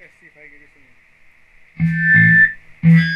Let's see if I can get some.